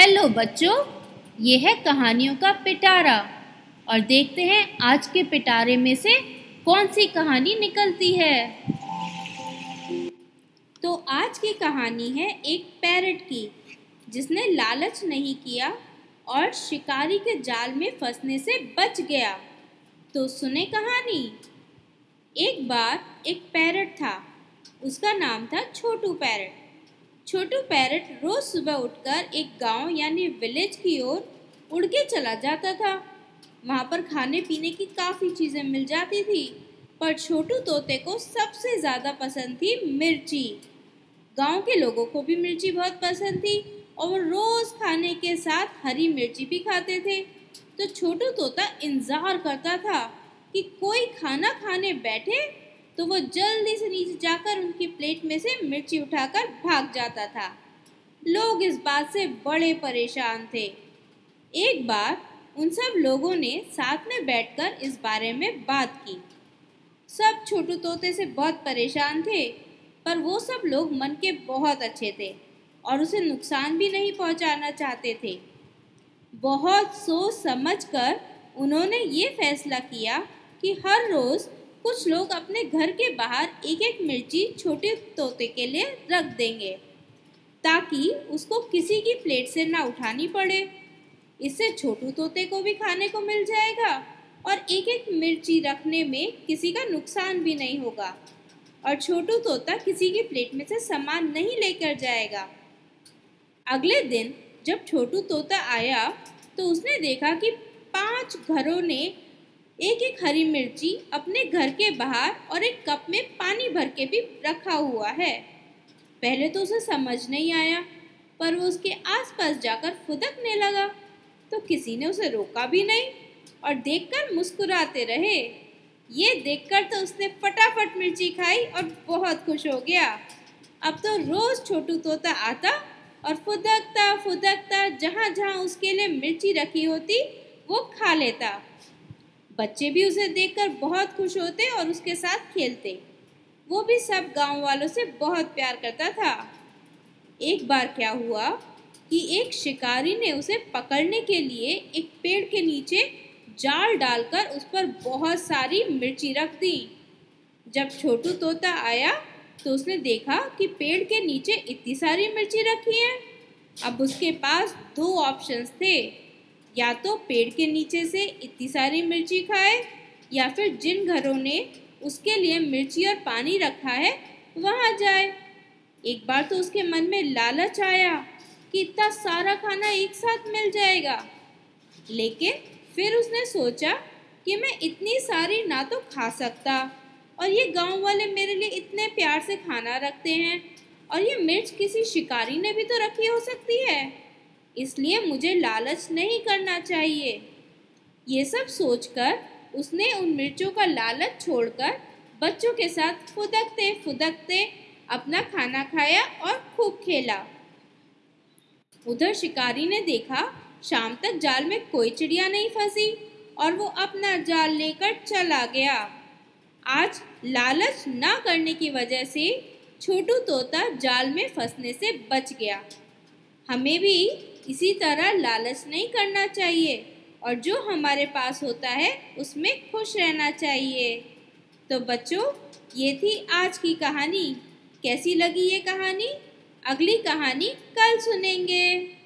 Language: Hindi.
हेलो बच्चों, ये है कहानियों का पिटारा। और देखते हैं आज के पिटारे में से कौन सी कहानी निकलती है। तो आज की कहानी है एक पैरट की, जिसने लालच नहीं किया और शिकारी के जाल में फंसने से बच गया। तो सुने कहानी। एक बार एक पैरट था, उसका नाम था छोटू पैरट। छोटू पैरट रोज सुबह उठकर एक गाँव यानी विलेज की ओर उड़ के चला जाता था। वहाँ पर खाने पीने की काफ़ी चीज़ें मिल जाती थी, पर छोटू तोते को सबसे ज़्यादा पसंद थी मिर्ची। गाँव के लोगों को भी मिर्ची बहुत पसंद थी और वो रोज़ खाने के साथ हरी मिर्ची भी खाते थे। तो छोटू तोता इंतज़ार करता था कि कोई खाना खाने बैठे तो वो जल्दी से नीचे जाकर उनकी प्लेट में से मिर्ची उठाकर भाग जाता था। लोग इस बात से बड़े परेशान थे। एक बार उन सब लोगों ने साथ में बैठकर इस बारे में बात की। सब छोटू तोते से बहुत परेशान थे, पर वो सब लोग मन के बहुत अच्छे थे और उसे नुकसान भी नहीं पहुंचाना चाहते थे। बहुत सोच समझ कर उन्होंने ये फैसला किया कि हर रोज़ कुछ लोग अपने घर के बाहर एक एक मिर्ची छोटे तोते के लिए रख देंगे, ताकि उसको किसी की प्लेट से ना उठानी पड़े। इससे छोटू तोते को भी खाने को मिल जाएगा और एक एक मिर्ची रखने में किसी का नुकसान भी नहीं होगा और छोटू तोता किसी की प्लेट में से सामान नहीं लेकर जाएगा। अगले दिन जब छोटू तोता आया तो उसने देखा कि पाँच घरों ने एक एक हरी मिर्ची अपने घर के बाहर और एक कप में पानी भर के भी रखा हुआ है। पहले तो उसे समझ नहीं आया, पर वो उसके आसपास जाकर फुदकने लगा। तो किसी ने उसे रोका भी नहीं और देखकर मुस्कुराते रहे। ये देखकर तो उसने फटाफट मिर्ची खाई और बहुत खुश हो गया। अब तो रोज छोटू तोता आता और फुदकता फुदकता जहाँ जहाँ उसके लिए मिर्ची रखी होती, वो खा लेता। बच्चे भी उसे देखकर बहुत खुश होते और उसके साथ खेलते। वो भी सब गाँव वालों से बहुत प्यार करता था। एक बार क्या हुआ कि एक शिकारी ने उसे पकड़ने के लिए एक पेड़ के नीचे जाल डालकर उस पर बहुत सारी मिर्ची रख दी। जब छोटू तोता आया तो उसने देखा कि पेड़ के नीचे इतनी सारी मिर्ची रखी है। अब उसके पास दो ऑप्शंस थे। या तो पेड़ के नीचे से इतनी सारी मिर्ची खाए, या फिर जिन घरों ने उसके लिए मिर्ची और पानी रखा है, वहाँ जाए। एक बार तो उसके मन में लालच आया कि इतना सारा खाना एक साथ मिल जाएगा। लेकिन फिर उसने सोचा कि मैं इतनी सारी ना तो खा सकता, और ये गाँव वाले मेरे लिए इतने प्यार से खाना रखते हैं, और ये मिर्च किसी शिकारी ने भी तो रखी हो सकती है। इसलिए मुझे लालच नहीं करना चाहिए। ये सब सोचकर उसने उन मिर्चों का लालच छोड़कर बच्चों के साथ फुदकते फुदकते अपना खाना खाया और खूब खेला। उधर शिकारी ने देखा, शाम तक जाल में कोई चिड़िया नहीं फंसी और वो अपना जाल लेकर चला गया। आज लालच ना करने की वजह से छोटू तोता जाल में फंसने से बच गया। हमें भी इसी तरह लालच नहीं करना चाहिए और जो हमारे पास होता है उसमें खुश रहना चाहिए। तो बच्चों, ये थी आज की कहानी। कैसी लगी ये कहानी? अगली कहानी कल सुनेंगे।